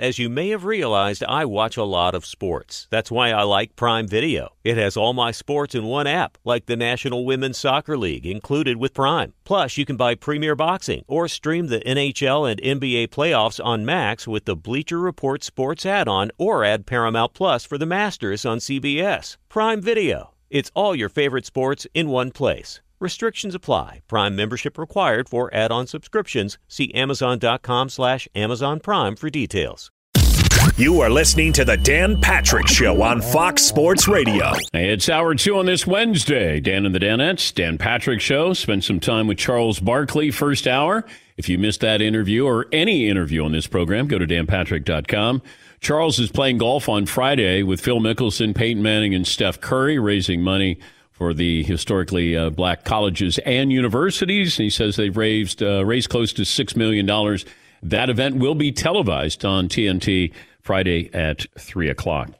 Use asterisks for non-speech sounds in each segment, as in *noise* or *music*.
As you may have realized, I watch a lot of sports. That's why I like Prime Video. It has all my sports in one app, like the National Women's Soccer League included with Prime. Plus, you can buy Premier Boxing or stream the NHL and NBA playoffs on Max with the Bleacher Report Sports add-on or add Paramount Plus for the Masters on CBS. Prime Video. It's all your favorite sports in one place. Restrictions apply. Prime membership required for add-on subscriptions. See Amazon.com slash Amazon Prime for details. You are listening to the Dan Patrick Show on Fox Sports Radio. It's hour two on this Wednesday. Dan and the Danettes, Dan Patrick Show. Spent some time with Charles Barkley first hour. If you missed that interview or any interview on this program, go to danpatrick.com. Charles is playing golf on Friday with Phil Mickelson, Peyton Manning, and Steph Curry, raising money for the historically uh, black colleges and universities. He says they've raised uh, raised close to six million dollars. That event will be televised on TNT Friday at three o'clock.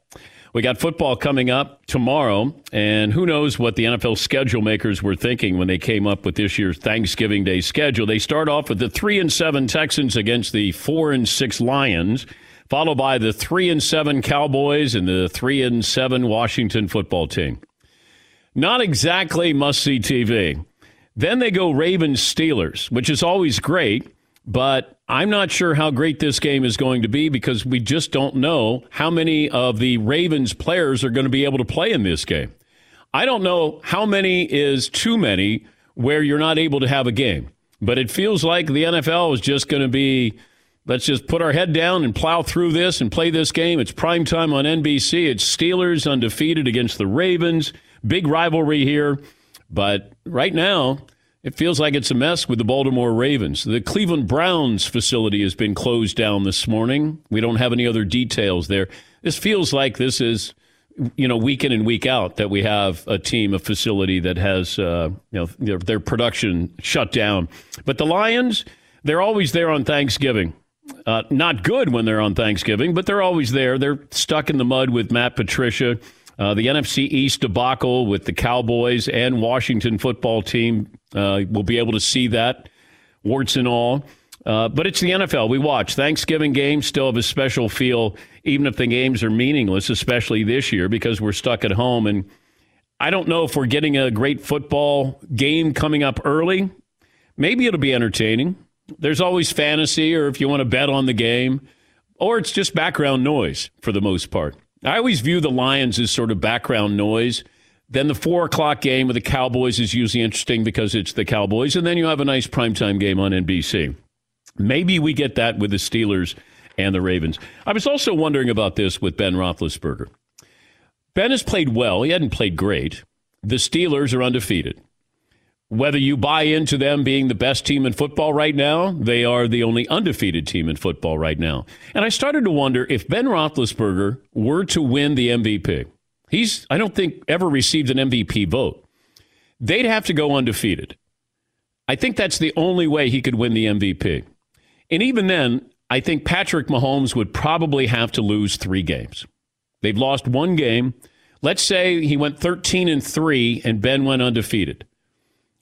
We got football coming up tomorrow, and who knows what the NFL schedule makers were thinking when they came up with this year's Thanksgiving Day schedule. They start off with the three and seven Texans against the four and six Lions, followed by the three and seven Cowboys and the three and seven Washington football team. Not exactly must see TV. Then they go Ravens Steelers, which is always great, but I'm not sure how great this game is going to be because we just don't know how many of the Ravens players are going to be able to play in this game. I don't know how many is too many where you're not able to have a game, but it feels like the NFL is just going to be let's just put our head down and plow through this and play this game. It's prime time on NBC. It's Steelers undefeated against the Ravens. Big rivalry here. But right now, it feels like it's a mess with the Baltimore Ravens. The Cleveland Browns facility has been closed down this morning. We don't have any other details there. This feels like this is, you know, week in and week out that we have a team, a facility that has, uh, you know, their, their production shut down. But the Lions, they're always there on Thanksgiving. Uh, not good when they're on Thanksgiving, but they're always there. They're stuck in the mud with Matt Patricia. Uh, the NFC East debacle with the Cowboys and Washington football team, uh, we'll be able to see that, warts and all. Uh, but it's the NFL. We watch. Thanksgiving games still have a special feel, even if the games are meaningless, especially this year because we're stuck at home. And I don't know if we're getting a great football game coming up early. Maybe it'll be entertaining. There's always fantasy, or if you want to bet on the game, or it's just background noise for the most part. I always view the Lions as sort of background noise. Then the four o'clock game with the Cowboys is usually interesting because it's the Cowboys. And then you have a nice primetime game on NBC. Maybe we get that with the Steelers and the Ravens. I was also wondering about this with Ben Roethlisberger. Ben has played well. He hadn't played great. The Steelers are undefeated. Whether you buy into them being the best team in football right now, they are the only undefeated team in football right now. And I started to wonder if Ben Roethlisberger were to win the MVP, he's, I don't think, ever received an MVP vote. They'd have to go undefeated. I think that's the only way he could win the MVP. And even then, I think Patrick Mahomes would probably have to lose three games. They've lost one game. Let's say he went 13 and 3 and Ben went undefeated.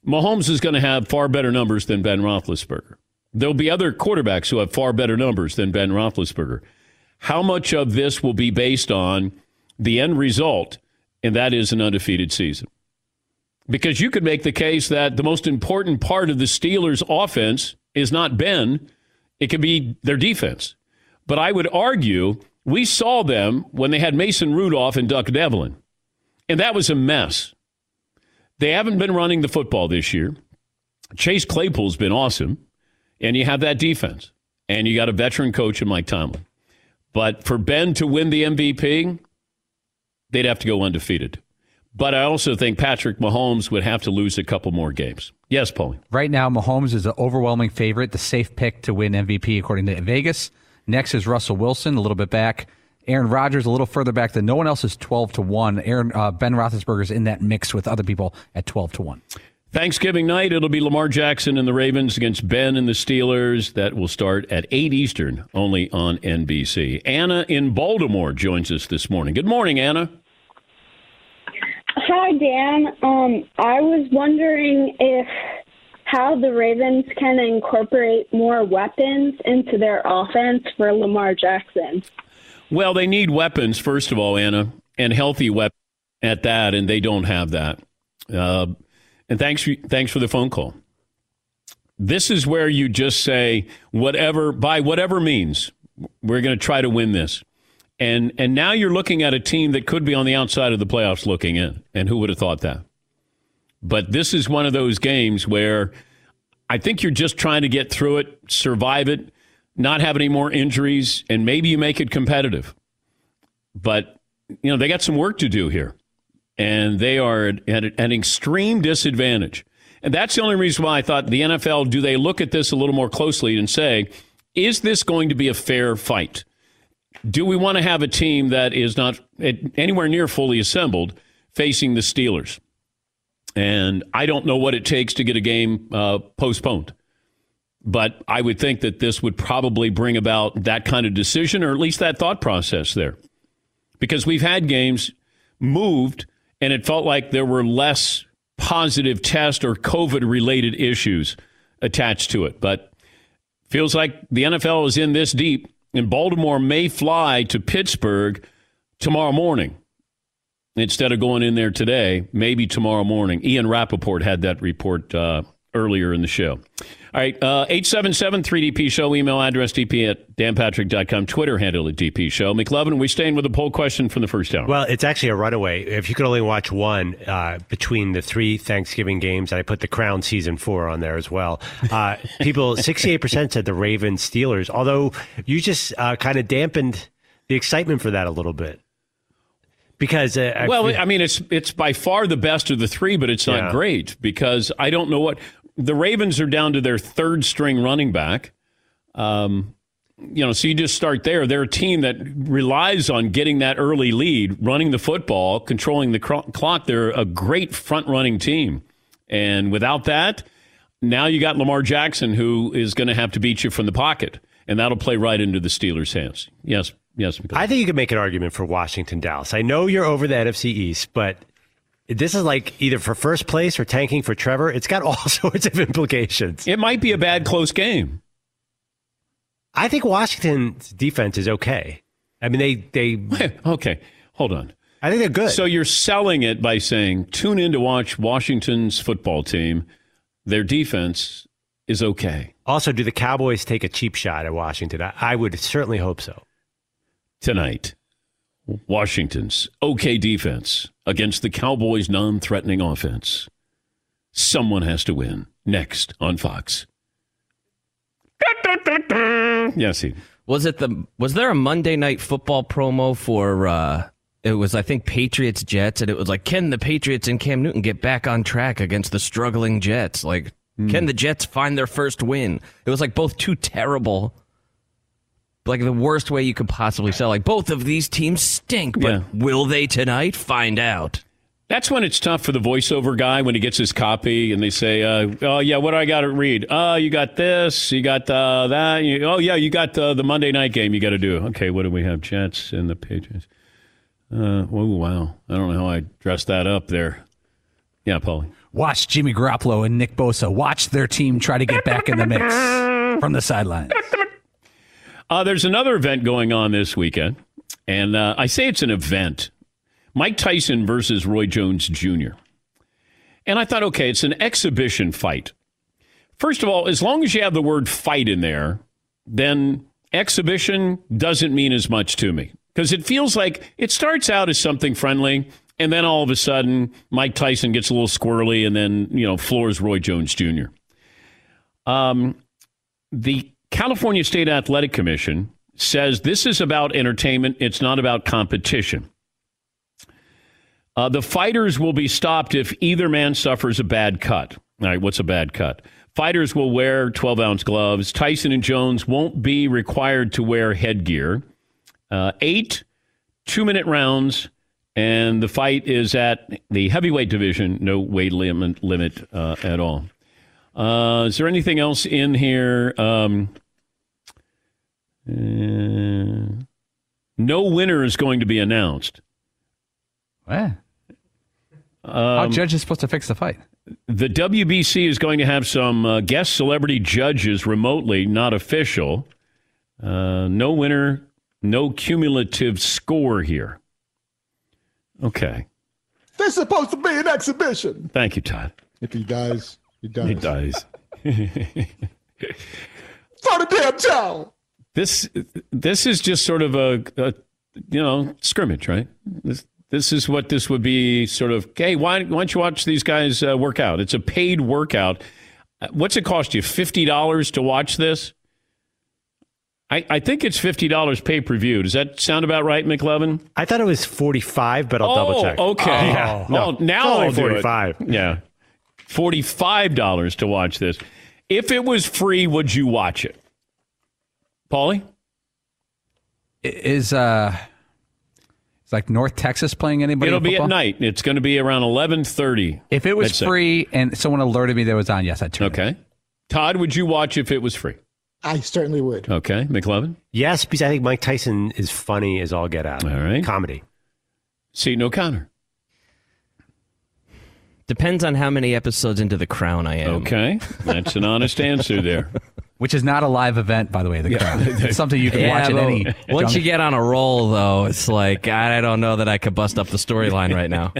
Mahomes is going to have far better numbers than Ben Roethlisberger. There'll be other quarterbacks who have far better numbers than Ben Roethlisberger. How much of this will be based on the end result, and that is an undefeated season? Because you could make the case that the most important part of the Steelers' offense is not Ben, it could be their defense. But I would argue we saw them when they had Mason Rudolph and Duck Devlin, and that was a mess. They haven't been running the football this year. Chase Claypool's been awesome, and you have that defense, and you got a veteran coach in Mike Tomlin. But for Ben to win the MVP, they'd have to go undefeated. But I also think Patrick Mahomes would have to lose a couple more games. Yes, Paulie. Right now, Mahomes is the overwhelming favorite, the safe pick to win MVP according to Vegas. Next is Russell Wilson, a little bit back. Aaron Rodgers a little further back than no one else is 12 to 1. Aaron uh, Ben Roethlisberger's in that mix with other people at 12 to 1. Thanksgiving night, it'll be Lamar Jackson and the Ravens against Ben and the Steelers. That will start at 8 Eastern, only on NBC. Anna in Baltimore joins us this morning. Good morning, Anna. Hi, Dan. Um, I was wondering if how the Ravens can incorporate more weapons into their offense for Lamar Jackson. Well, they need weapons, first of all, Anna, and healthy weapons at that, and they don't have that. Uh, and thanks, thanks for the phone call. This is where you just say, whatever, by whatever means, we're going to try to win this. And, and now you're looking at a team that could be on the outside of the playoffs looking in. And who would have thought that? But this is one of those games where I think you're just trying to get through it, survive it, not have any more injuries, and maybe you make it competitive. But, you know, they got some work to do here. And they are at an extreme disadvantage. And that's the only reason why I thought the NFL, do they look at this a little more closely and say, is this going to be a fair fight? Do we want to have a team that is not anywhere near fully assembled facing the Steelers? And I don't know what it takes to get a game uh, postponed. But I would think that this would probably bring about that kind of decision or at least that thought process there. Because we've had games moved and it felt like there were less positive test or COVID related issues attached to it. But feels like the NFL is in this deep and Baltimore may fly to Pittsburgh tomorrow morning instead of going in there today, maybe tomorrow morning. Ian Rapoport had that report uh, earlier in the show. All right, uh, 877 3DP Show, email address dp at danpatrick.com, Twitter handle at DP Show. McLovin, we staying with a poll question from the first hour. Well, it's actually a runaway. If you could only watch one uh, between the three Thanksgiving games, and I put the Crown season four on there as well, uh, *laughs* people, 68% said the Ravens Steelers, although you just uh, kind of dampened the excitement for that a little bit because uh, I well, I mean, it's it's by far the best of the three, but it's not yeah. great because I don't know what the Ravens are down to their third string running back. Um, you know, so you just start there. They're a team that relies on getting that early lead, running the football, controlling the clock. They're a great front running team, and without that, now you got Lamar Jackson who is going to have to beat you from the pocket, and that'll play right into the Steelers' hands. Yes, Yes, I think you could make an argument for Washington Dallas. I know you're over the NFC East, but this is like either for first place or tanking for Trevor. It's got all *laughs* sorts of implications. It might be a bad close game. I think Washington's defense is okay. I mean, they they *laughs* okay. Hold on. I think they're good. So you're selling it by saying tune in to watch Washington's football team. Their defense is okay. Also, do the Cowboys take a cheap shot at Washington? I, I would certainly hope so tonight. Washington's okay defense against the Cowboys' non threatening offense. Someone has to win. Next on Fox. *laughs* yes, he. Was it the was there a Monday night football promo for uh it was I think Patriots Jets, and it was like, can the Patriots and Cam Newton get back on track against the struggling Jets? Like, can the Jets find their first win? It was like both too terrible. Like the worst way you could possibly sell. Like both of these teams stink, but Yeah. will they tonight? Find out. That's when it's tough for the voiceover guy when he gets his copy and they say, uh, "Oh yeah, what do I got to read? Oh, you got this, you got uh, that. You, oh yeah, you got the, the Monday night game. You got to do. Okay, what do we have? Jets and the Patriots. Uh, oh wow, I don't know how I dressed that up there. Yeah, Paulie. Watch Jimmy Garoppolo and Nick Bosa. Watch their team try to get back in the mix from the sidelines. Uh, there's another event going on this weekend, and uh, I say it's an event. Mike Tyson versus Roy Jones Jr. And I thought, okay, it's an exhibition fight. First of all, as long as you have the word fight in there, then exhibition doesn't mean as much to me because it feels like it starts out as something friendly. And then all of a sudden, Mike Tyson gets a little squirrely and then, you know, floors Roy Jones Jr. Um, the California State Athletic Commission says this is about entertainment, it's not about competition. Uh, the fighters will be stopped if either man suffers a bad cut. All right, what's a bad cut? Fighters will wear 12 ounce gloves. Tyson and Jones won't be required to wear headgear. Uh, eight two minute rounds, and the fight is at the heavyweight division, no weight limit, limit uh, at all. Uh, is there anything else in here? Um, uh, no winner is going to be announced. Eh. How Um, judge is supposed to fix the fight? The WBC is going to have some uh, guest celebrity judges remotely, not official. Uh, no winner, no cumulative score here. Okay. This is supposed to be an exhibition. Thank you, Todd. If he dies, he dies. He dies. For *laughs* the damn town. this this is just sort of a, a you know scrimmage, right? This this is what this would be sort of. Hey, why, why don't you watch these guys uh, work out? It's a paid workout. Uh, What's it cost you? Fifty dollars to watch this? I, I think it's fifty dollars pay per view. Does that sound about right, McLovin? I thought it was 45, but I'll oh, double check. okay. Yeah, Well, no, now it's only I'll 45. Yeah, forty-five dollars to watch this. If it was free, would you watch it, Paulie? Is uh, is like North Texas playing anybody? It'll in be at night. It's going to be around eleven thirty. If it was free and someone alerted me that it was on, yes, I'd tune. Okay. Todd, would you watch if it was free? I certainly would. Okay, McLovin. Yes, because I think Mike Tyson is funny as all get out. All right. Comedy. Seton O'Connor. Depends on how many episodes into the crown I am. Okay, that's an honest answer there. *laughs* Which is not a live event, by the way. The Crown. It's *laughs* something you can Yeah, watch at but any. Once you get on a roll, though, it's like I don't know that I could bust up the storyline right now.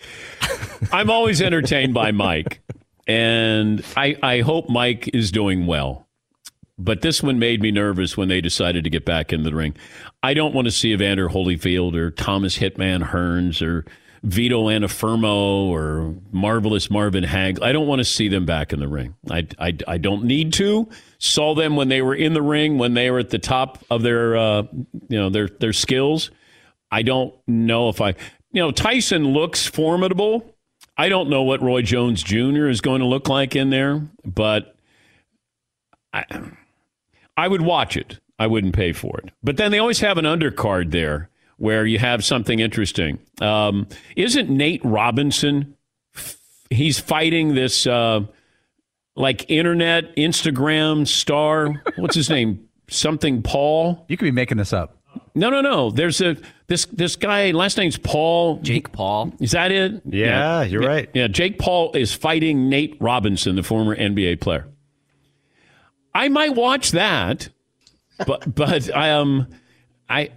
*laughs* I'm always entertained by Mike, and I, I hope Mike is doing well. But this one made me nervous when they decided to get back in the ring. I don't want to see Evander Holyfield or Thomas Hitman Hearns or Vito Antuofermo or Marvelous Marvin Hag. I don't want to see them back in the ring. I, I, I don't need to. Saw them when they were in the ring, when they were at the top of their uh, you know their their skills. I don't know if I you know Tyson looks formidable. I don't know what Roy Jones Jr. is going to look like in there, but I, I would watch it. I wouldn't pay for it. But then they always have an undercard there where you have something interesting. Um, isn't Nate Robinson? He's fighting this uh, like internet Instagram star. What's his name? Something Paul. You could be making this up. No, no, no. There's a this this guy. Last name's Paul. Jake Paul. Is that it? Yeah, you're right. Yeah, Jake Paul is fighting Nate Robinson, the former NBA player. I might watch that, but but I um I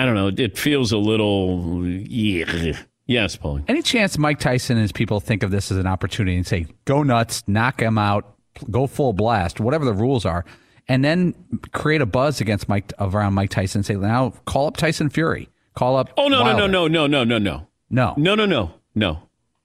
I don't know. It feels a little yeah. Yes, Paul. Any chance Mike Tyson and his people think of this as an opportunity and say, go nuts, knock him out, go full blast, whatever the rules are, and then create a buzz against Mike around Mike Tyson and say, now call up Tyson Fury. Call up. Oh no Wilder. no no no no no no No. no no no no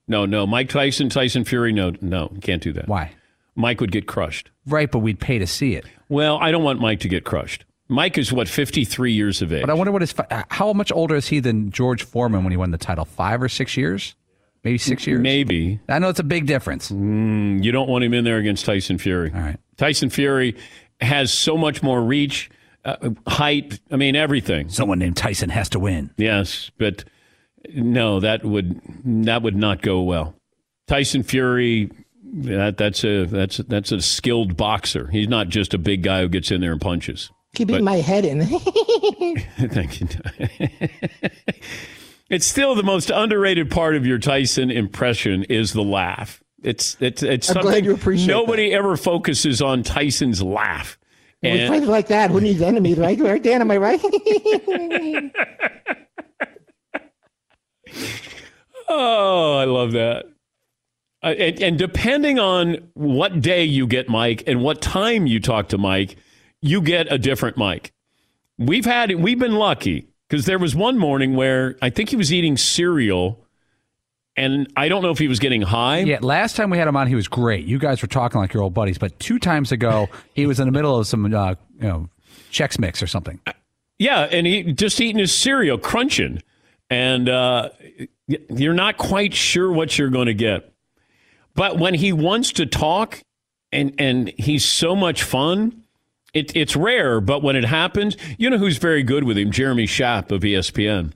no no Mike Tyson Tyson Fury no no can't do that. Why? Mike would get crushed. Right, but we'd pay to see it. Well, I don't want Mike to get crushed. Mike is what 53 years of age. But I wonder what his how much older is he than George Foreman when he won the title? Five or six years? Maybe six years. Maybe I know it's a big difference. Mm, you don't want him in there against Tyson Fury. All right. Tyson Fury has so much more reach, uh, height. I mean, everything. Someone named Tyson has to win. Yes, but no, that would that would not go well. Tyson Fury, that that's a that's that's a skilled boxer. He's not just a big guy who gets in there and punches. Keeping my head in. *laughs* *laughs* Thank you. *laughs* it's still the most underrated part of your Tyson impression is the laugh. It's it's it's I'm glad something you appreciate nobody ever focuses on Tyson's laugh. And- friends like that, who needs enemies, right? Right, Dan, am I right? Oh, I love that. Uh, and, and depending on what day you get Mike and what time you talk to Mike, you get a different Mike. We've had we've been lucky because there was one morning where I think he was eating cereal, and I don't know if he was getting high. Yeah, last time we had him on, he was great. You guys were talking like your old buddies. But two times ago, he was in the middle of some, uh, you know, Chex Mix or something. Yeah, and he just eating his cereal, crunching, and uh, you're not quite sure what you're going to get. But when he wants to talk, and and he's so much fun, it, it's rare. But when it happens, you know who's very good with him? Jeremy Schaap of ESPN.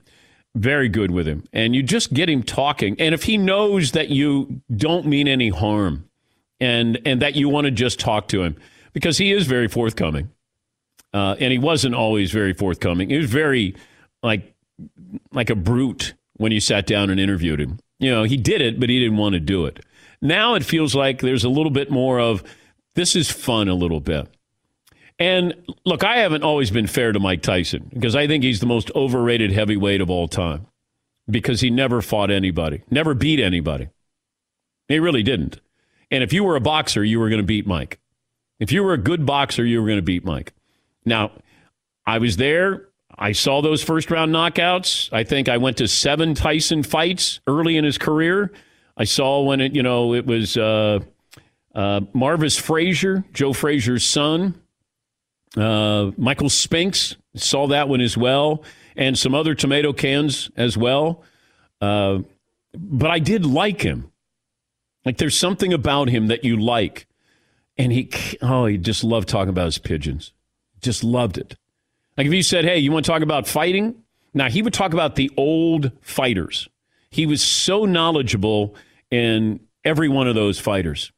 Very good with him, and you just get him talking. And if he knows that you don't mean any harm, and and that you want to just talk to him, because he is very forthcoming uh, and he wasn't always very forthcoming. He was very like like a brute when you sat down and interviewed him. You know, he did it, but he didn't want to do it. Now it feels like there's a little bit more of this is fun a little bit. And look, I haven't always been fair to Mike Tyson because I think he's the most overrated heavyweight of all time because he never fought anybody, never beat anybody. He really didn't. And if you were a boxer, you were going to beat Mike. If you were a good boxer, you were going to beat Mike. Now, I was there. I saw those first round knockouts. I think I went to seven Tyson fights early in his career. I saw when it, you know, it was uh, uh, Marvis Frazier, Joe Frazier's son, uh, Michael Spinks. Saw that one as well, and some other tomato cans as well. Uh, but I did like him. Like there's something about him that you like, and he, oh, he just loved talking about his pigeons. Just loved it. Like if you said, "Hey, you want to talk about fighting?" Now he would talk about the old fighters. He was so knowledgeable in every one of those fighters.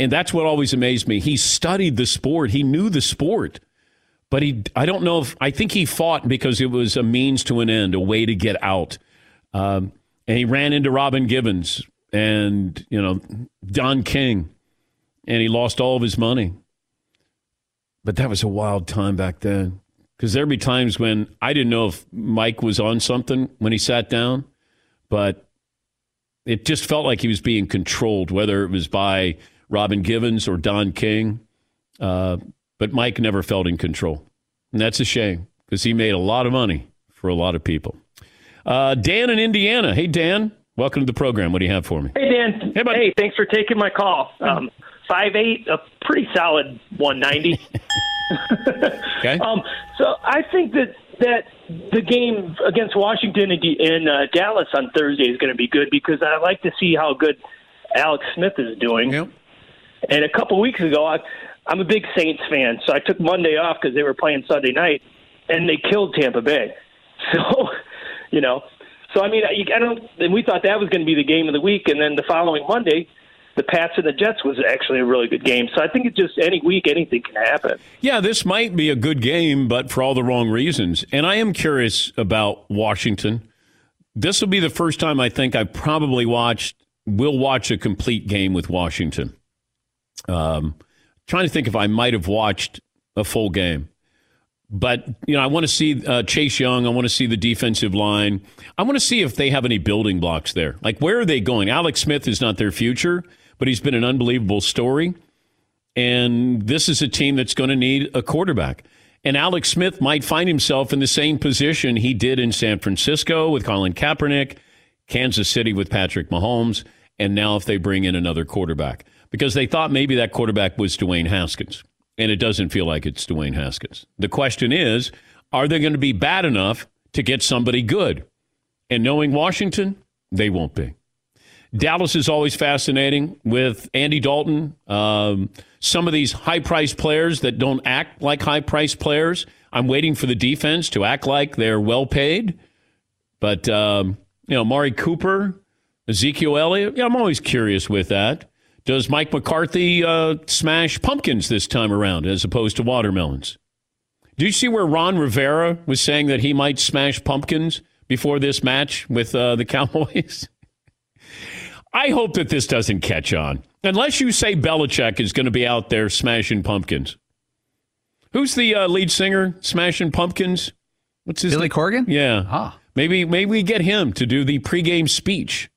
And that's what always amazed me. He studied the sport. He knew the sport. But he I don't know if I think he fought because it was a means to an end, a way to get out. Um, and he ran into Robin Givens and, you know, Don King and he lost all of his money. But that was a wild time back then. Because there'd be times when I didn't know if Mike was on something when he sat down, but it just felt like he was being controlled, whether it was by Robin Givens or Don King. Uh, but Mike never felt in control. And that's a shame because he made a lot of money for a lot of people. Uh, Dan in Indiana. Hey, Dan. Welcome to the program. What do you have for me? Hey Dan. Hey, buddy, thanks for taking my call. Um, five eight, a pretty solid one ninety. *laughs* Okay. *laughs* Um, so I think that that the game against Washington and, and uh, Dallas on Thursday is going to be good because I like to see how good Alex Smith is doing. And a couple weeks ago, I, I'm a big Saints fan, so I took Monday off because they were playing Sunday night, and they killed Tampa Bay. *laughs* So, you know, so I mean, I, I don't. And we thought that was going to be the game of the week, and then the following Monday, the Pats and the Jets was actually a really good game. So I think it's just any week anything can happen. Yeah, this might be a good game, but for all the wrong reasons. And I am curious about Washington. This will be the first time I think I probably watched, will watch a complete game with Washington. Um, trying to think if I might have watched a full game. But, you know, I want to see uh, Chase Young. I want to see the defensive line. I want to see if they have any building blocks there. Like, where are they going? Alex Smith is not their future, but he's been an unbelievable story. And this is a team that's going to need a quarterback. And Alex Smith might find himself in the same position he did in San Francisco with Colin Kaepernick, Kansas City with Patrick Mahomes, and now if they bring in another quarterback. Because they thought maybe that quarterback was Dwayne Haskins. and it doesn't feel like it's Dwayne Haskins. The question is, are they going to be bad enough to get somebody good? And knowing Washington, they won't be. Dallas is always fascinating with Andy Dalton. Um, some of these high priced players that don't act like high priced players. I'm waiting for the defense to act like they're well paid. But, um, you know, Mari Cooper, Ezekiel Elliott, yeah, I'm always curious with that. Does Mike McCarthy uh, smash pumpkins this time around as opposed to watermelons? Do you see where Ron Rivera was saying that he might smash pumpkins before this match with uh, the *laughs* Cowboys? I hope that this doesn't catch on. Unless you say Belichick is going to be out there smashing pumpkins. Who's the uh, lead singer smashing pumpkins? What's his Billy name? Corgan? Yeah. Ah. Maybe maybe we get him to do the pregame speech.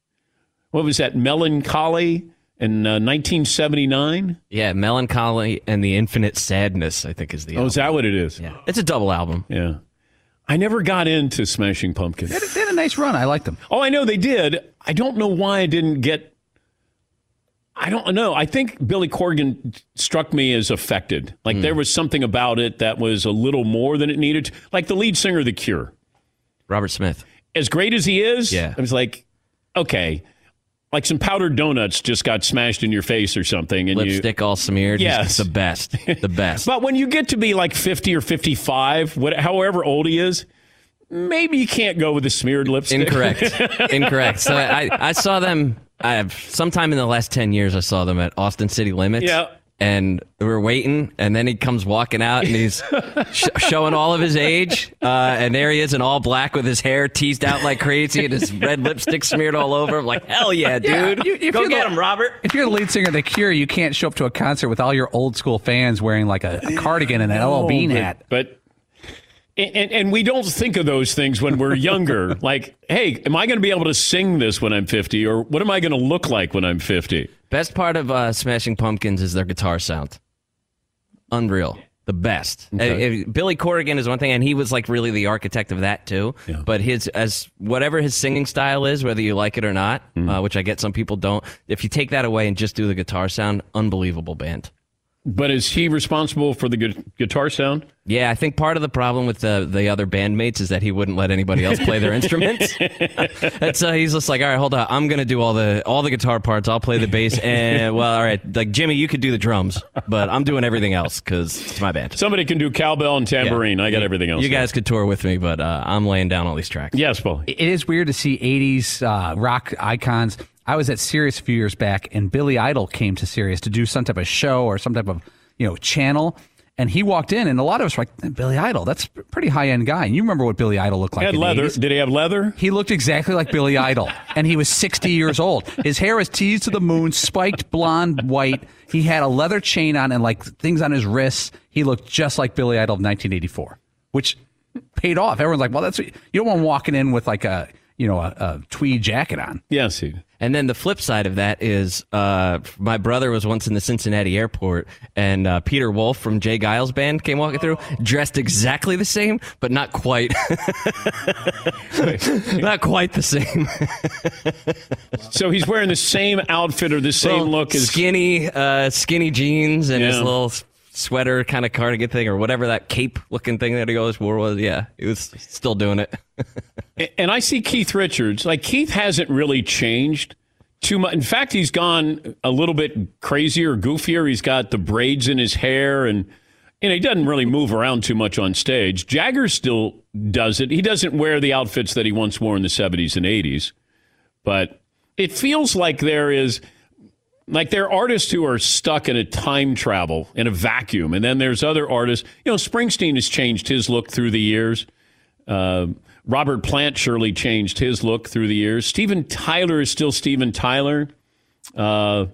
What was that? Melancholy in uh, 1979. Yeah, Melancholy and the Infinite Sadness, I think is the Oh, is that what it is? Yeah. It's a double album. Yeah. I never got into Smashing Pumpkins. They had, they had a nice run. I liked them. Oh, I know they did. I don't know why I didn't get. I don't know. I think Billy Corgan struck me as affected. Like there was something about it that was a little more than it needed. to. Like the lead singer of The Cure. Robert Smith. As great as he is, Yeah. I was like, okay, like some powdered donuts just got smashed in your face or something, and you. Lipstick all smeared. Yes. the best. The *laughs* best. But when you get to be like 50 or 55, what, however old he is, maybe you can't go with the smeared lipstick. Incorrect. *laughs* Incorrect. So I, I saw them I have sometime in the last 10 years I saw them at Austin City Limits. Yeah. And we were waiting, and then he comes walking out, and he's *laughs* sh- showing all of his age. Uh, and there he is in all black with his hair teased out like crazy and his red lipstick smeared all over. I'm like, hell yeah, Yeah, dude. you- if Go you're get the- him, Robert. If you're the lead singer of The Cure, you can't show up to a concert with all your old school fans wearing like a, a cardigan and an LL Bean but, hat. But and, and we don't think of those things when we're younger. *laughs* like, hey, am I going to be able to sing this when I'm 50, or what am I going to look like when I'm 50? Best part of uh, Smashing Pumpkins is their guitar sound. Unreal. The best. Okay. Uh, Billy Corrigan is one thing, and he was like really the architect of that too. But his as whatever his singing style is, whether you like it or not, Mm-hmm. uh, which I get some people don't. If you take that away and just do the guitar sound, unbelievable band. But is he responsible for the gu- guitar sound? Yeah, I think part of the problem with the the other bandmates is that he wouldn't let anybody else play their *laughs* instruments. That's uh, he's just like, all right, hold on, I'm gonna do all the all the guitar parts. I'll play the bass, and *laughs* well, all right, like Jimmy, you could do the drums, but I'm doing everything else because it's my band. Somebody can do cowbell and tambourine. I got You- everything else. You guys could tour with me, but uh, I'm laying down all these tracks. Yes, Paul. It is weird to see 80s uh, rock icons. I was at Sirius a few years back, and Billy Idol came to Sirius to do some type of show or some type of you know channel. And he walked in, and a lot of us were like, Billy Idol, that's a pretty high end guy. And you remember what Billy Idol looked like? He had leather. 80s? Did he have leather? He looked exactly like Billy Idol, and he was 60 years old. His hair was teased to the moon, spiked blonde, white. He had a leather chain on and like things on his wrists. He looked just like Billy Idol of 1984, which paid off. Everyone's like, well, that's you don't want him walking in with like a you know a, a tweed jacket on. Yes, he. And then the flip side of that is uh, my brother was once in the Cincinnati airport, and uh, Peter Wolf from J. Geils Band came walking through, dressed exactly the same, but not quite, *laughs* not quite the same. *laughs* So he's wearing the same outfit or the same Little look as skinny, uh, skinny jeans and his little sweater kind of cardigan thing or whatever that cape looking thing that he always wore was. Yeah, he was still doing it. *laughs* And I see Keith Richards. Like Keith hasn't really changed too much. In fact, he's gone a little bit crazier, goofier. He's got the braids in his hair, and know he doesn't really move around too much on stage. Jagger still does it. He doesn't wear the outfits that he once wore in the '70s and '80s, but it feels like there is. Like there are artists who are stuck in a time travel in a vacuum, and then there's other artists. You know, Springsteen has changed his look through the years. Uh, Robert Plant surely changed his look through the years. Steven Tyler is still Steven Tyler. Uh,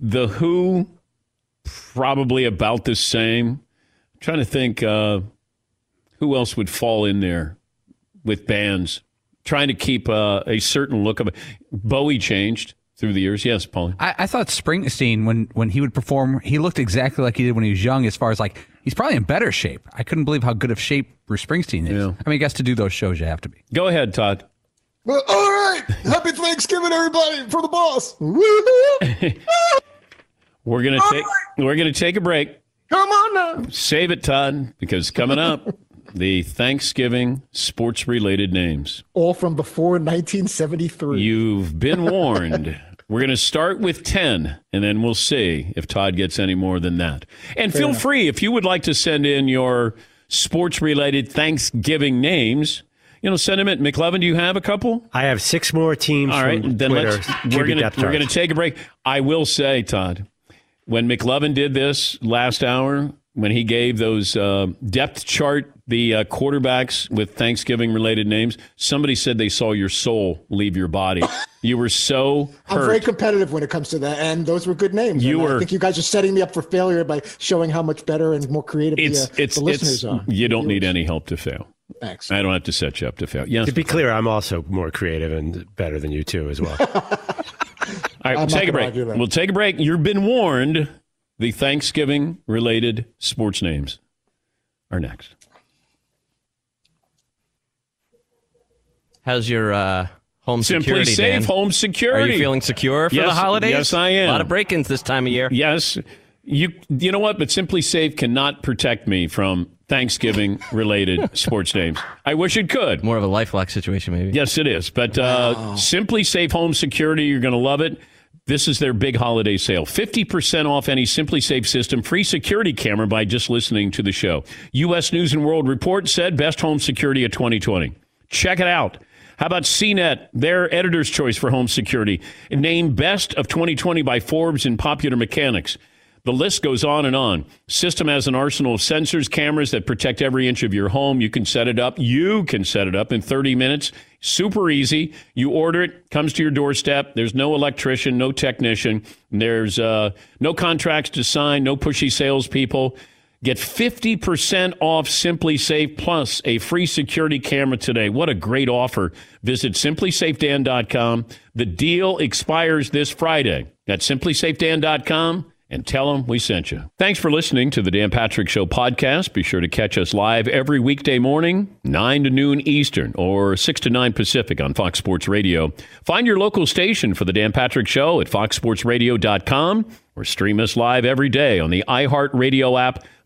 the Who, probably about the same. I'm trying to think uh, who else would fall in there with bands. Trying to keep uh, a certain look of it. Bowie changed through the years. Yes, Paul. I, I thought Springsteen when when he would perform, he looked exactly like he did when he was young. As far as like he's probably in better shape. I couldn't believe how good of shape Bruce Springsteen is. Yeah. I mean, I guess to do those shows, you have to be. Go ahead, Todd. Well, all right. Happy Thanksgiving, everybody, for the boss. *laughs* We're gonna take we're gonna take a break. Come on now. save it, Todd, because coming up, *laughs* the Thanksgiving sports related names. All from before 1973. You've been warned. *laughs* We're going to start with 10, and then we'll see if Todd gets any more than that. And Fair feel enough. free, if you would like to send in your sports related Thanksgiving names, you know, send them at McLovin. Do you have a couple? I have six more teams. All right, from then Twitter. let's. We're gonna we're gonna take a break. I will say, Todd, when McLovin did this last hour, when he gave those uh, depth chart the uh, quarterbacks with Thanksgiving related names, somebody said they saw your soul leave your body. you were so I'm very competitive when it comes to that, and those were good names. You were- I think you guys are setting me up for failure by showing how much better and more creative It's the, uh, it's the listeners it's. are. You don't need any help to fail. Thanks. I don't have to set you up to fail. Yes. To be clear, I'm also more creative and better than you too, as well. *laughs* All right, we'll take a break. We'll take a break. You've been warned. The Thanksgiving related sports names are next. How's your uh, home Simply security, SimpliSafe Dan? Home Security. Are you feeling secure for Yes, the holidays? yes, I am. A lot of break-ins this time of year. Yes. You you know what? But SimpliSafe cannot protect me from Thanksgiving related *laughs* sports names. I wish it could. More of a lifelock situation, maybe. Yes, it is. But uh, SimpliSafe Home Security, you're going to love it. This is their big holiday sale. 50% off any SimpliSafe system, free security camera by just listening to the show. U.S. News and World Report said best home security of 2020. Check it out. How about CNET, their editor's choice for home security, named best of 2020 by Forbes and Popular Mechanics. The list goes on and on. System has an arsenal of sensors, cameras that protect every inch of your home. You can set it up. You can set it up in 30 minutes. Super easy. You order it, comes to your doorstep. There's no electrician, no technician. There's uh, no contracts to sign, no pushy salespeople. Get 50% off SimpliSafe plus a free security camera today. What a great offer. Visit simplisafedan.com. The deal expires this Friday. That's simplisafedan.com and tell them we sent you. Thanks for listening to the Dan Patrick Show podcast. Be sure to catch us live every weekday morning, 9 to noon Eastern or 6 to 9 Pacific on Fox Sports Radio. Find your local station for the Dan Patrick Show at foxsportsradio.com or stream us live every day on the iHeartRadio app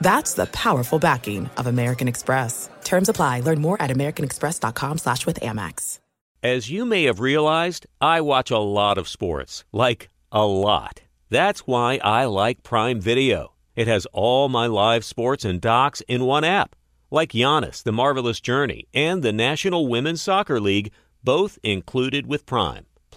That's the powerful backing of American Express. Terms apply. Learn more at americanexpress.com slash with Amex. As you may have realized, I watch a lot of sports. Like, a lot. That's why I like Prime Video. It has all my live sports and docs in one app. Like Giannis, The Marvelous Journey, and the National Women's Soccer League, both included with Prime.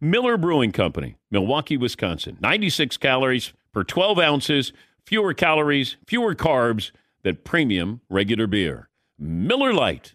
Miller Brewing Company, Milwaukee, Wisconsin. 96 calories per 12 ounces, fewer calories, fewer carbs than premium regular beer. Miller Lite.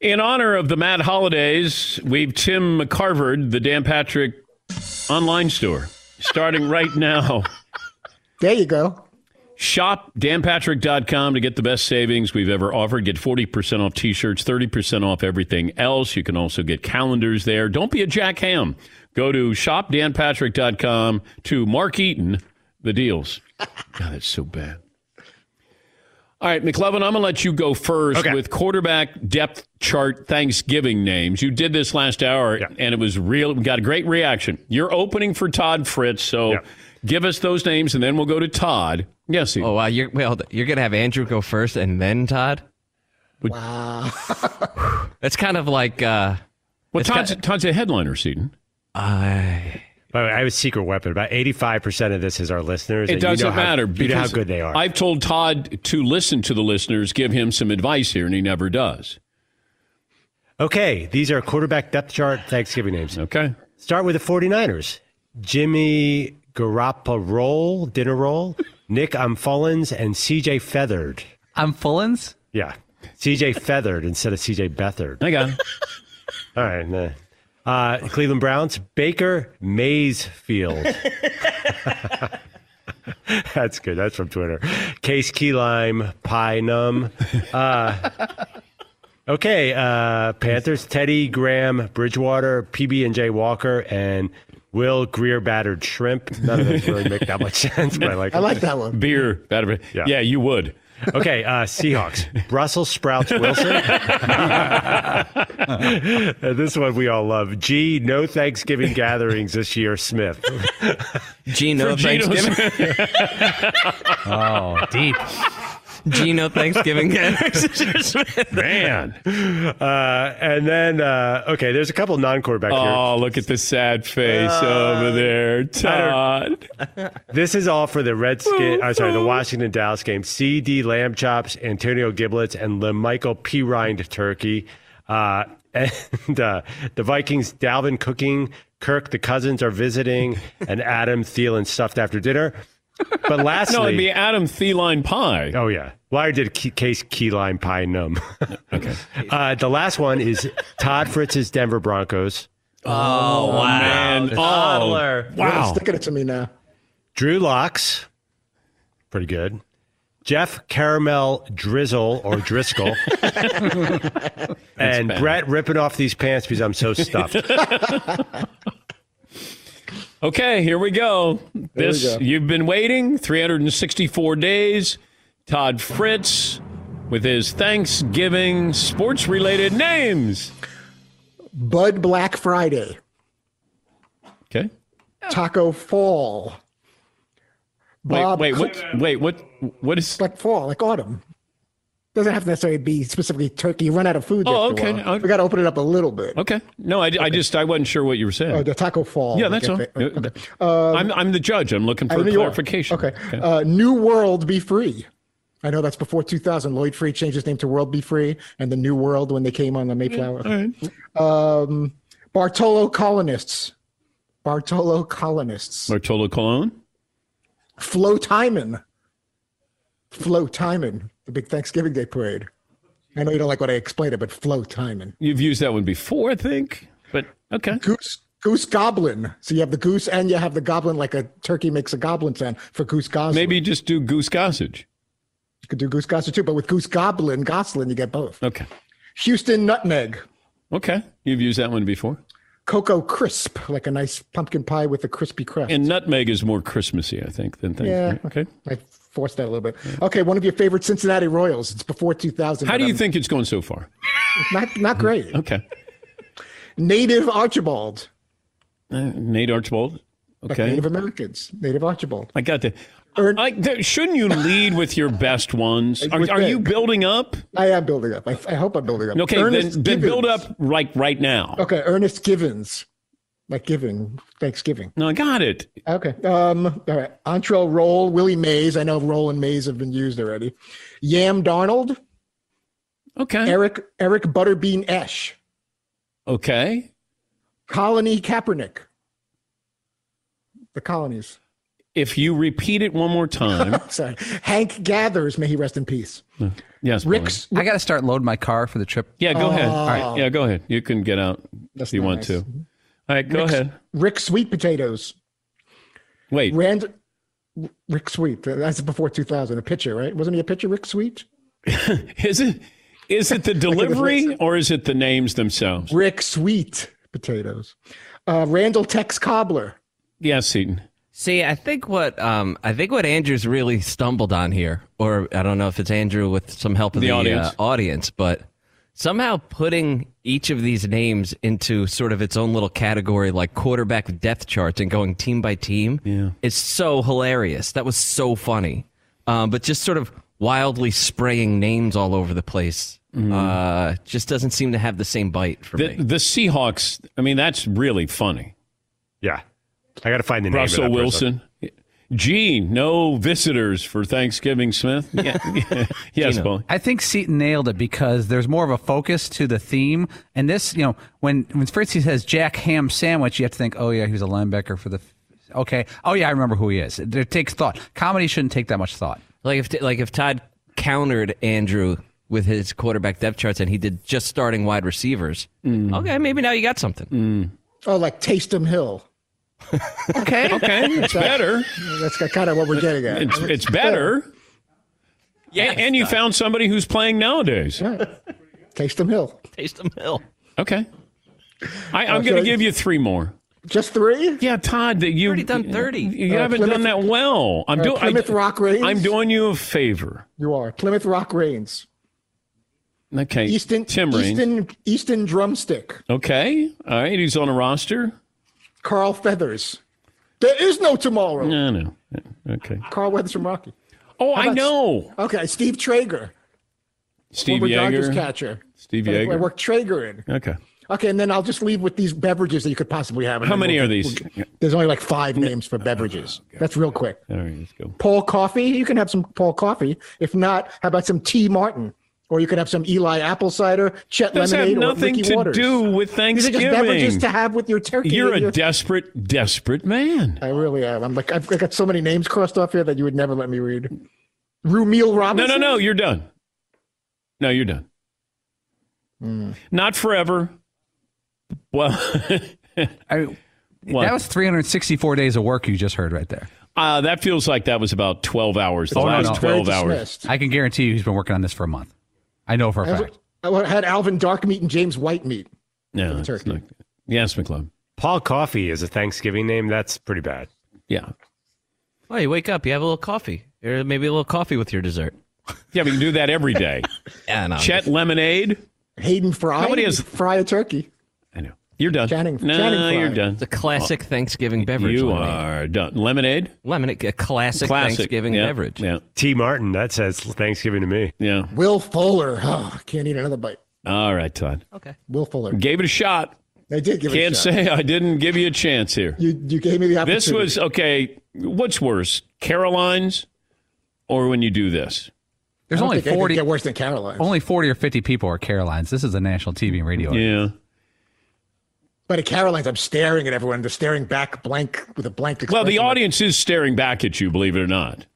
In honor of the Mad Holidays, we've Tim McCarvered, the Dan Patrick online store, starting right now. There you go. Shop danpatrick.com to get the best savings we've ever offered. Get 40% off t shirts, 30% off everything else. You can also get calendars there. Don't be a Jack Ham. Go to shopdanpatrick.com to Mark Eaton, the deals. God, that's so bad. All right, McLovin, I'm going to let you go first Okay. with quarterback depth chart Thanksgiving names. You did this last hour, and it was real. We got a great reaction. You're opening for Todd Fritz, so give us those names, and then we'll go to Todd. Yes, Oh wow, you're well, you're gonna have Andrew go first and then Todd. Wow. *laughs* That's kind of like uh, well, it's Todd's, got- Todd's a headliner, Seton. I. By the way, I have a secret weapon. About 85% of this is our listeners. It and you know doesn't how- matter You know how good they are. I've told Todd to listen to the listeners, give him some advice here, and he never does. Okay, these are quarterback depth chart Thanksgiving names. Okay. Start with the 49ers. Jimmy Garoppolo, dinner roll, *laughs* Nick Umfullins, and CJ Feathered. Umfullins? Yeah. CJ Feathered instead of CJ Beathard. I got *laughs* it. All right. nah. Uh, Cleveland Browns, Baker Maysfield. *laughs* That's good. That's from Twitter. Case Key Lime, Pie Num. Uh, okay. Uh, Panthers, Teddy Graham, Bridgewater, PB and J Walker, and Will Grier battered shrimp. None of those really make that much *laughs* sense, but I like. I like that one. Beer, battered. Yeah. Yeah. you would. Okay, uh, Seahawks. *laughs* Brussels sprouts Wilson. *laughs* This one we all love. G, no Thanksgiving gatherings this year, Smith. Gino For Geno Thanksgiving. *laughs* Oh, deep. Gino *laughs* Thanksgiving. Man. Uh, and then, uh, okay, there's a couple non quarterback here. Oh, look at the sad face Uh, over there, Todd. *laughs* This is all for the Redskin, I'm sorry, the Washington Dallas game. C.D. Lamb Chops, Antonio Giblets, and LeMichael P. Rind Turkey. Uh, *laughs* and uh, the Vikings, Dalvin cooking, Kirk, the cousins are visiting, and Adam Thielen stuffed after dinner. But lastly, *laughs* No, it'd be Adam Thieline Pie. Oh yeah, well I did key, case key lime pie num. *laughs* okay. *laughs* Uh, the last one is Todd Fritz's Denver Broncos. Oh, wow. man. The Oh, toddler. You're Wow. sticking it to me now. Drew Locks, pretty good. Jeff Caramel Drizzle or Driskel, and bad. Brett ripping off these pants because I'm so stuffed. Okay, here we go. This go. you've been waiting 364 days. Todd Fritz with his Thanksgiving sports related names. Bud Black Friday, Okay. Taco Fall. Wait, Bob wait, Cook- what wait, what what is like fall, like autumn. Doesn't have to necessarily be specifically turkey. You run out of food. Oh, okay. We got to open it up a little bit. Okay. No, I, I just I wasn't sure what you were saying. Oh, the taco fall. yeah, that's all. it- okay. Um, I'm I'm the judge. I'm looking for of New York. clarification. Okay. Uh, New World Be Free. I know that's before 2000. Lloyd Free changed his name to World Be Free, and the New World when they came on the Mayflower. All right. Um, Bartolo colonists. Bartolo colonists. Bartolo Colon. Flo Timon. Flo Timon, the big Thanksgiving Day parade. I know you don't like what I explained it, but Flo Timon. You've used that one before, I think. But okay. Goose Goose Goblin. So you have the goose and you have the goblin like a turkey makes a goblin sound for Goose Goslin. Maybe just do Goose Gossage. you could do Goose Gossage too, but with Goose Goblin, Goslin, you get both. Okay. Houston Nutmeg. Okay, you've used that one before. Cocoa Crisp, like a nice pumpkin pie with a crispy crust. And nutmeg is more Christmassy, I think, than things. yeah. Okay. I forced that a little bit. Okay, one of your favorite Cincinnati Royals. It's before 2000. How do you I'm- think it's going so far? Not not great. Okay. Native Archibald. Uh, Nate Archibald. Like Okay. Native Americans. Native Archibald. I got that. I, th- shouldn't you lead with your best ones? Are, are you building up? I am building up. I, I hope I'm building up. Okay, then, Ernest then build up like right now. Okay, Ernest Givens. Like giving, Thanksgiving. No, I got it. Okay. Um, all right. Entree Roll, Willie Mays. I know Roll and Mays have been used already. Yam Darnold. Okay. Eric Eric Butterbean Esch. Okay. Colony Kaepernick. The colonies. If you repeat it one more time. *laughs* Sorry. Hank Gathers, may he rest in peace. yes. Rick's I got to start loading my car for the trip. Yeah, go ahead. Oh. All right. Yeah, go ahead. You can get out if you not want to. All right, go Rick's- ahead. Rick Sweet Potatoes. Wait. Rand Rick Sweet. That's before 2000. A pitcher, right? Wasn't he a pitcher, Rick Sweet? *laughs* Is it is it the *laughs* delivery or is it the names themselves? Rick Sweet Potatoes. Uh, Randall Tex Cobbler. Yes, Seton. See, I think what um, I think what Andrew's really stumbled on here, or I don't know if it's Andrew with some help of The the, audience. Uh, audience, but somehow putting each of these names into sort of its own little category, like quarterback depth charts, and going team by team, Yeah. is so hilarious. That was so funny, um, but just sort of wildly spraying names all over the place. Uh, just doesn't seem to have the same bite for The, me. the Seahawks, I mean, that's really funny. Yeah. I got to find the name Russell of that Wilson. Gee, no visitors for Thanksgiving, Smith. *laughs* Yeah. *laughs* yes, Gino. Paul. I think Seton nailed it because there's more of a focus to the theme. And this, you know, when when Fritzy says Jack Ham Sandwich, you have to think, oh yeah, he was a linebacker for the. Okay, oh yeah, I remember who he is. It takes thought. Comedy shouldn't take that much thought. Like if like if Todd countered Andrew with his quarterback depth charts and he did just starting wide receivers. Mm. Okay, maybe now you got something. Mm. Oh, like Tasteham Hill. Okay, *laughs* Okay, it's better. That's kind of what we're getting at. It's, it's better. Yeah, and you found somebody who's playing nowadays. Tasteham Hill. Tasteham Hill. Okay. I, I'm Okay. going to give you three more. Just three? Yeah, Todd, that you Already done 30. You Uh, haven't Plymouth- done that well. I'm uh, doing. Plymouth Rock Rains? I'm doing you a favor. You are. Plymouth Rock Reigns. Okay, Easton Tim Raines. Easton Easton Drumstick. Okay, all right. He's on a roster. Carl Feathers. There is no tomorrow. No, no. Okay. Carl Weathers from Rocky. Oh, I know. Okay, Steve Traeger. Steve former Dodgers Yeager. catcher. Steve I- I worked Traeger in. Okay. Okay, and then I'll just leave with these beverages that you could possibly have. How many we'll- are these? we'll- there's only like five names for beverages. Oh, That's real quick. All right, let's go. Paul Coffee. You can have some Paul Coffee. If not, how about some T. Martin? Or you could have some Eli apple cider, Chet Does have lemonade, or nothing Ricky to Waters. do with Thanksgiving. These are just beverages to have with your turkey. You're and a your- desperate, desperate man. I really am. I'm like I've got so many names crossed off here that you would never let me read. Rumeal No, Robinson. no, no. No. You're done. No, you're done. Hmm. Not forever. Well, *laughs* I, What? that was 364 days of work you just heard right there. uh, that feels like that was about 12 hours. The Oh, no, last no. 12 hours. I can guarantee you he's been working on this for a month. I know for a I fact. I had Alvin Darkmeat and James Whitemeat. No, the it's turkey. not. Yes, McClung. Paul Coffee is a Thanksgiving name. That's pretty bad. Yeah. Oh, you wake up, you have a little coffee, or maybe a little coffee with your dessert. *laughs* Yeah, we can do that every day. *laughs* Yeah, no. Chet lemonade. Hayden Fry. Nobody has- Fry a turkey. I know. You're done. Channing- no, Channing Frye. you're done. It's a classic Thanksgiving beverage. You lemonade. are done. Lemonade. Lemonade, a classic, Classic. Thanksgiving yeah. beverage. Yeah. T. Martin, that says Thanksgiving to me. Yeah. Will Fuller. *sighs* Oh, can't eat another bite. All right, Todd. Okay. Will Fuller. Gave it a shot. I did give Can't it a shot. Can't say I didn't give you a chance here. You you gave me the opportunity. This was okay. What's worse, Caroline's, or when you do this? There's I don't only think 40, get worse than Caroline's. only 40 or 50 people are Carolines. This is a national TV and radio. Yeah. But at Caroline's, I'm staring at everyone. They're staring back blank with a blank expression. Well, the like- audience is staring back at you, believe it or not.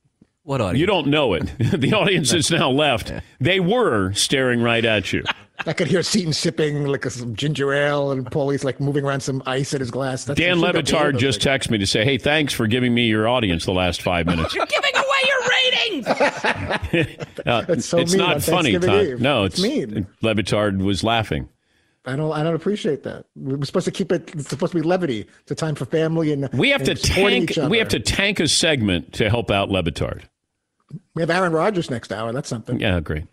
What audience? You don't know it. *laughs* the audience is now left. They were staring right at you. *laughs* I could hear Seton sipping like a, some ginger ale, and Paulie's like moving around some ice in his glass. That's Dan I think I'll be Le Batard just think. texted me to say, "Hey, thanks for giving me your audience the last five *laughs* minutes." You're giving away your ratings. Uh, That's so it's mean not on funny, Thanksgiving Todd. Eve. No, It's it's mean. Le Batard was laughing. I don't. I don't appreciate that. We're supposed to keep it. It's supposed to be levity. It's a time for family and We have and to tank. We have to tank a segment to help out Le Batard. We have Aaron Rodgers next hour. That's something. Yeah, great.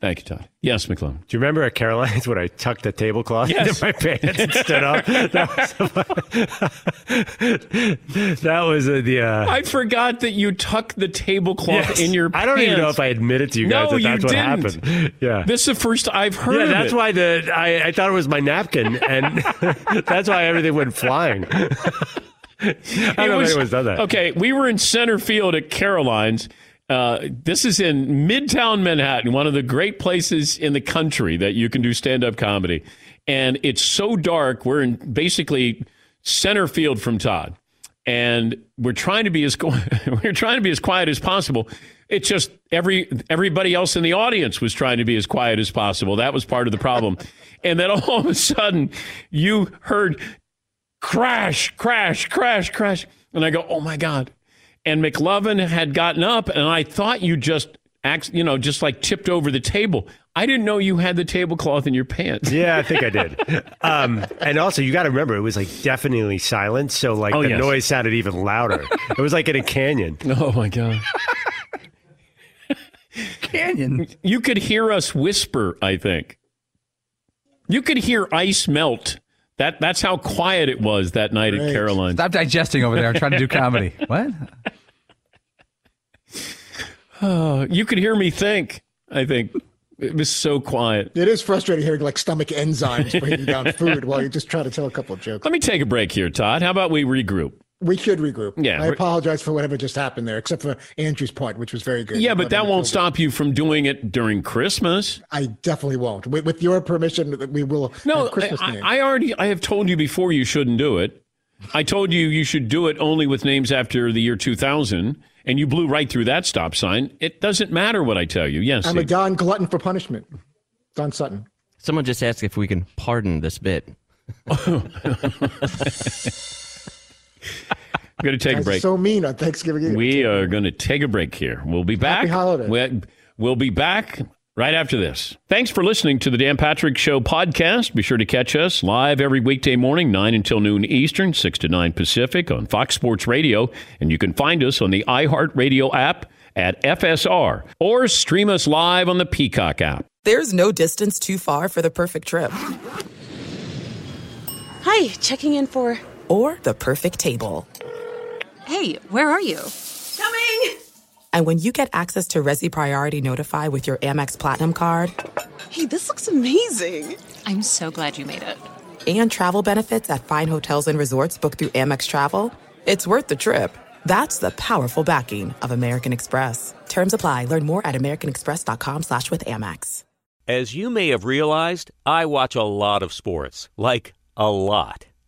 Thank you, Todd. Yes, McClellan. Do you remember at Caroline's *laughs* when I tucked the tablecloth Yes. into my pants and stood up? *laughs* That was, *laughs* that was uh, the. Uh, I forgot that you tuck the tablecloth yes. in your. Pants. I don't even know if I admitted to you guys No, that that's what didn't. happened. Yeah. This is the first I've heard yeah, of that's it. why the I, I thought it was my napkin, and that's why everything went flying. I don't It know was- if anyone's done that. Okay, we were in center field at Caroline's. Uh, this is in Midtown Manhattan, one of the great places in the country that you can do stand up comedy. And it's so dark. We're in basically center field from Todd. And we're trying to be as *laughs* we're trying to be as quiet as possible. It's just every everybody else in the audience was trying to be as quiet as possible. That was part of the problem. *laughs* And then all of a sudden, you heard crash, crash, crash, crash. And I go, oh my God. And McLovin had gotten up, and I thought you just, you know, just like tipped over the table. I didn't know you had the tablecloth in your pants. Yeah, I think I *laughs* did. Um, and also, you got to remember, it was like definitely silent, so like Oh, the yes. noise sounded even louder. It was like in a canyon. *laughs* Oh my God. Canyon. You could hear us whisper, I think. You could hear ice melt. That, that's how quiet it was that night at Great. Caroline's. Stop digesting over there. I'm trying to do comedy. *laughs* What? Oh, you could hear me think, I think. It was so quiet. It is frustrating hearing like stomach enzymes breaking down food while you're just trying to tell a couple of jokes. Let me take a break here, Todd. How about we regroup? We should regroup. Yeah, I apologize for whatever just happened there, except for Andrew's part, which was very good. Yeah, but that won't stop you from doing it during Christmas. I definitely won't. With, with your permission, we will. No, have Christmas I, names. I already I have told you before you shouldn't do it. I told you you should do it only with names after the year 2000, and you blew right through that stop sign. It doesn't matter what I tell you. Yes, I'm a Steve. Don glutton for punishment. Don Sutton. Someone just asked if we can pardon this bit. *laughs* *laughs* I'm going to take a break. so mean on Thanksgiving Eve. We are going to take a break here. We'll be back. Happy holidays. We- We'll be back right after this. Thanks for listening to the Dan Patrick Show podcast. Be sure to catch us live every weekday morning, 9 until noon Eastern, 6 to 9 Pacific on Fox Sports Radio. And you can find us on the iHeartRadio app at FSR or stream us live on the Peacock app. There's no distance too far for the perfect trip. Hi, checking in for. Or the perfect table. Hey, where are you? Coming! And when you get access to Resy Priority Notify with your Amex Platinum card Hey, this looks amazing! I'm so glad you made it. and travel benefits at fine hotels and resorts booked through Amex Travel, it's worth the trip. That's the powerful backing of American Express. Terms apply. Learn more at americanexpress.com slash with Amex. As you may have realized, I watch a lot of sports. Like, a lot.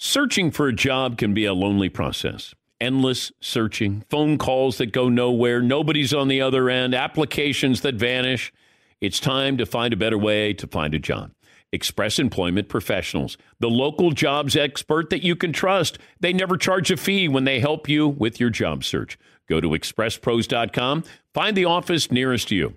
Searching for a job can be a lonely process. endless searching, phone calls that go nowhere, nobody's on the other end, applications that vanish. It's time to find a better way to find a job. Express Employment Professionals, the local jobs expert that you can trust. They never charge a fee when they help you with your job search. Go to expresspros.com, find the office nearest you.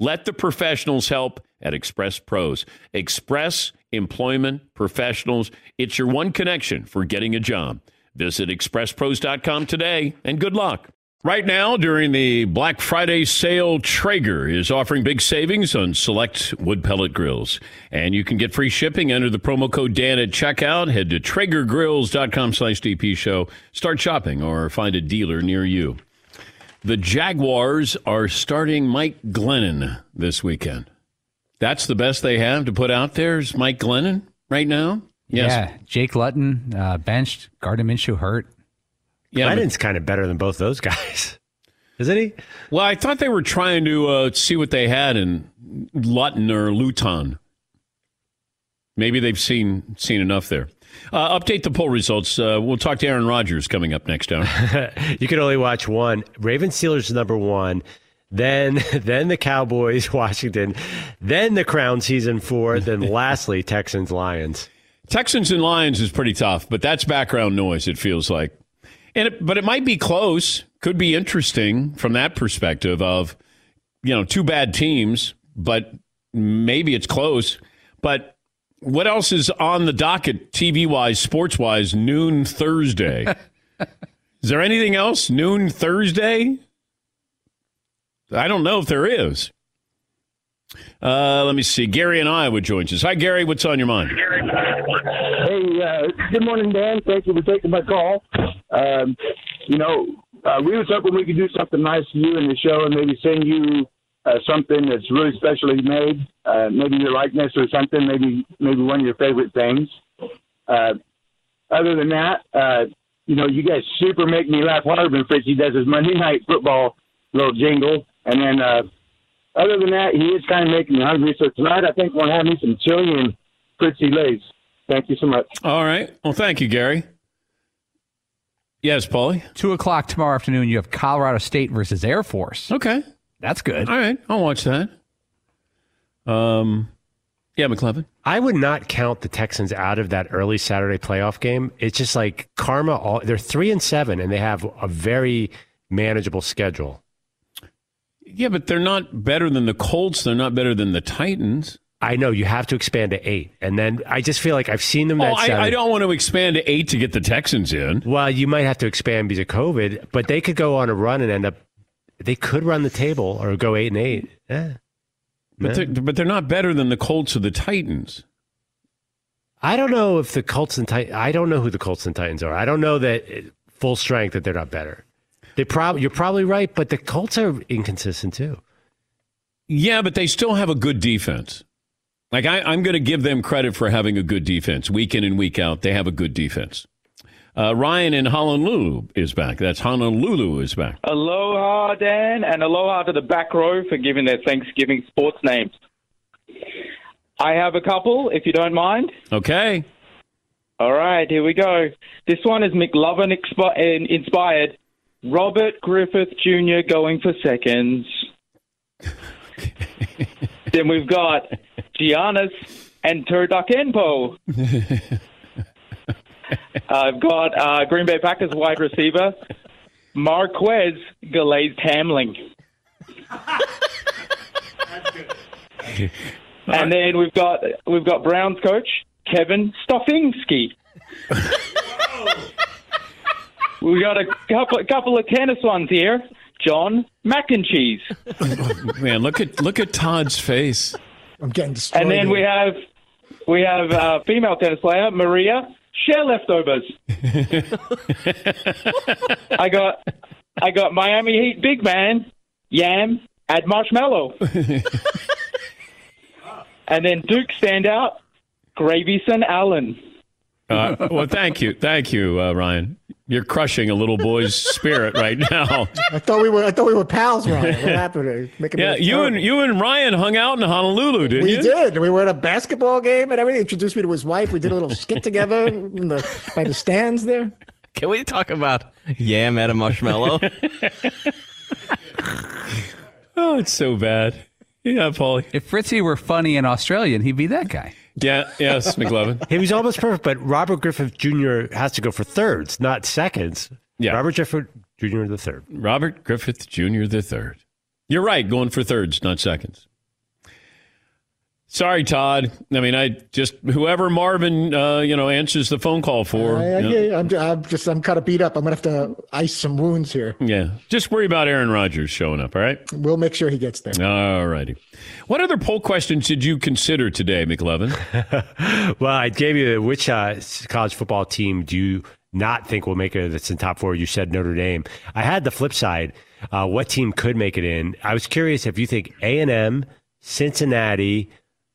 Let the professionals help at Express Pros. Express Employment Professionals. It's your one connection for getting a job. Visit expresspros.com today and good luck. Right now, during the Black Friday sale, Traeger is offering big savings on select wood pellet grills. And you can get free shipping. Enter the promo code Dan at checkout. Head to TraegerGrills.com slash DP show. Start shopping or find a dealer near you. The Jaguars are starting Mike Glennon this weekend. That's the best they have to put out there is Mike Glennon right now? Yes. Yeah, Jake Luton uh, benched, Gardner Minshew hurt. Yeah, Glennon's kind of better than both those guys, *laughs* isn't he? Well, I thought they were trying to uh, see what they had in Luton or Luton. Maybe they've seen seen enough there. Uh, update the poll results. Uh, we'll talk to Aaron Rodgers coming up next hour. *laughs* you can only watch one. Raven Steelers number one. Then, *laughs* then the Cowboys, *laughs* Washington. Then the Crown season four. Then lastly, Texans, Lions. Texans and Lions is pretty tough, but that's background noise. It feels like, and it, but it might be close. Could be interesting from that perspective of, you know, two bad teams, but maybe it's close. But what else is on the docket, TV wise, sports wise, noon Thursday? *laughs* is there anything else noon Thursday? I don't know if there is. Uh, let me see. Gary and Iowa joins us. Hi, Gary. What's on your mind? Hey, uh, good morning, Dan. Thank you for taking my call. Um, you know, uh, we was hoping we could do something nice for you in the show and maybe send you uh, something that's really specially made, uh, maybe your likeness or something, maybe maybe one of your favorite things. Uh, other than that, uh, you know, you guys super make me laugh hard when Fritzy does his Monday night football little jingle. And then, uh, other than that, he is kind of making me hungry. So tonight, I think we're going to have me some chili and Fritzy Lays. Thank you so much. All right. Well, thank you, Gary. Yes, Paulie. Two o'clock tomorrow afternoon. You have Colorado State versus Air Force. Okay, that's good. All right, I'll watch that. Um, yeah, McLovin. I would not count the Texans out of that early Saturday playoff game. It's just like karma. All they're three and seven, and they have a very manageable schedule. Yeah, but they're not better than the Colts. They're not better than the Titans. I know you have to expand to eight, and then I just feel like I've seen them. That oh, I, I, don't want to expand to eight to get the Texans in. Well, you might have to expand because of COVID, but they could go on a run and end up. They could run the table or go eight and eight. Yeah. But they're, but they're not better than the Colts or the Titans. I don't know if the Colts and Titans. I don't know who the Colts and Titans are. I don't know that uh, full strength that they're not better. They probably you're probably right, but the Colts are inconsistent too. Yeah, but they still have a good defense. Like I, am going to give them credit for having a good defense week in and week out. They have a good defense. Uh, Ryan in Honolulu is back. That's Honolulu is back. Aloha, Dan, and aloha to the back row for giving their Thanksgiving sports names. I have a couple, if you don't mind. Okay. All right, here we go. This one is McLovin expi- inspired. Robert Griffith Jr. going for seconds. *laughs* then we've got Giannis and Turdukenpo. *laughs* *laughs* I've got uh, Green Bay Packers wide receiver Marquez Glazed Hamling. *laughs* and then we've got we've got Browns coach Kevin Stofinsky. we got a couple a couple of tennis ones here. John Mac and Cheese. *laughs* Man, look at look at Todd's face. I'm getting destroyed. And then we have we have a female tennis player Maria. Share leftovers. *laughs* I got I got Miami Heat big man, Yam, add marshmallow. *laughs* and then Duke standout, Gravyson Allen. Uh, well, thank you, thank you, uh, Ryan. You're crushing a little boy's *laughs* spirit right now. I thought we were. I thought we were pals, Ryan. What *laughs* happened? Making Yeah, you and you and Ryan hung out in Honolulu, didn't we you? did. We were at a basketball game and everything. Introduced me to his wife. We did a little skit together *laughs* in the by the stands there. Can we talk about yam at a marshmallow? Oh, it's so bad. Yeah, Paulie. If Fritzy were funny and Australian, he'd be that guy. Yeah, yes, McLovin. *laughs* He was almost perfect, but Robert Griffith Jr. has to go for thirds, not seconds. Yeah. Robert Griffith Jr. the third. Robert Griffith Jr. the third. You're right, going for thirds, not seconds. Sorry, Todd. I mean, I just whoever Marvin, uh, you know, answers the phone call for. I, I, you know, yeah, I'm, I'm just. I'm kind of beat up. I'm gonna have to ice some wounds here. yeah, just worry about Aaron Rodgers showing up. All right. We'll make sure he gets there. All righty. What other poll questions did you consider today, McLovin? *laughs* well, I gave you which uh, college football team do you not think will make it that's in top four? You said Notre Dame. I had the flip side. Uh, what team could make it in? I was curious if you think A and M, Cincinnati,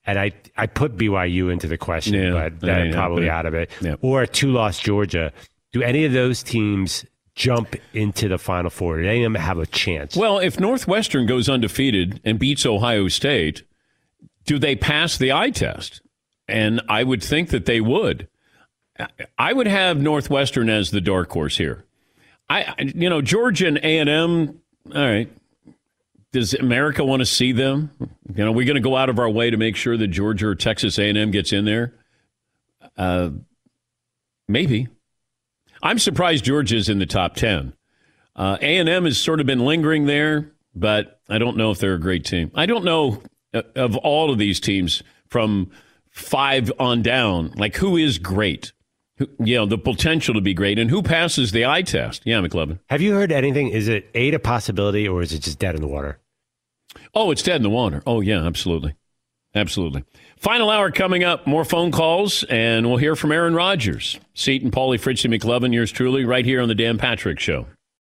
and I I put BYU into the question, Yeah, but they're probably out of it. yeah. Or two loss Georgia. Do any of those teams jump into the Final Four? Do any of them have a chance? Well, if Northwestern goes undefeated and beats Ohio State, do they pass the eye test? And I would think that they would. I would have Northwestern as the dark horse here. I, you know, Georgia and A and M. All right. Does America want to see them? You know, we're going to go out of our way to make sure that Georgia or Texas A and M gets in there. Uh, maybe. I'm surprised Georgia's in the top ten. Uh, A&M has sort of been lingering there, but I don't know if they're a great team. I don't know uh, of all of these teams from five on down, like who is great? You know, the potential to be great and who passes the eye test. Yeah, McLovin. have you heard anything? Is it eight a possibility or is it just dead in the water? Oh, it's dead in the water. Oh, yeah, absolutely. Absolutely. Final hour coming up. More phone calls, and we'll hear from Aaron Rodgers. Seton, Paulie, Fritzy McLovin, yours truly, right here on the Dan Patrick Show.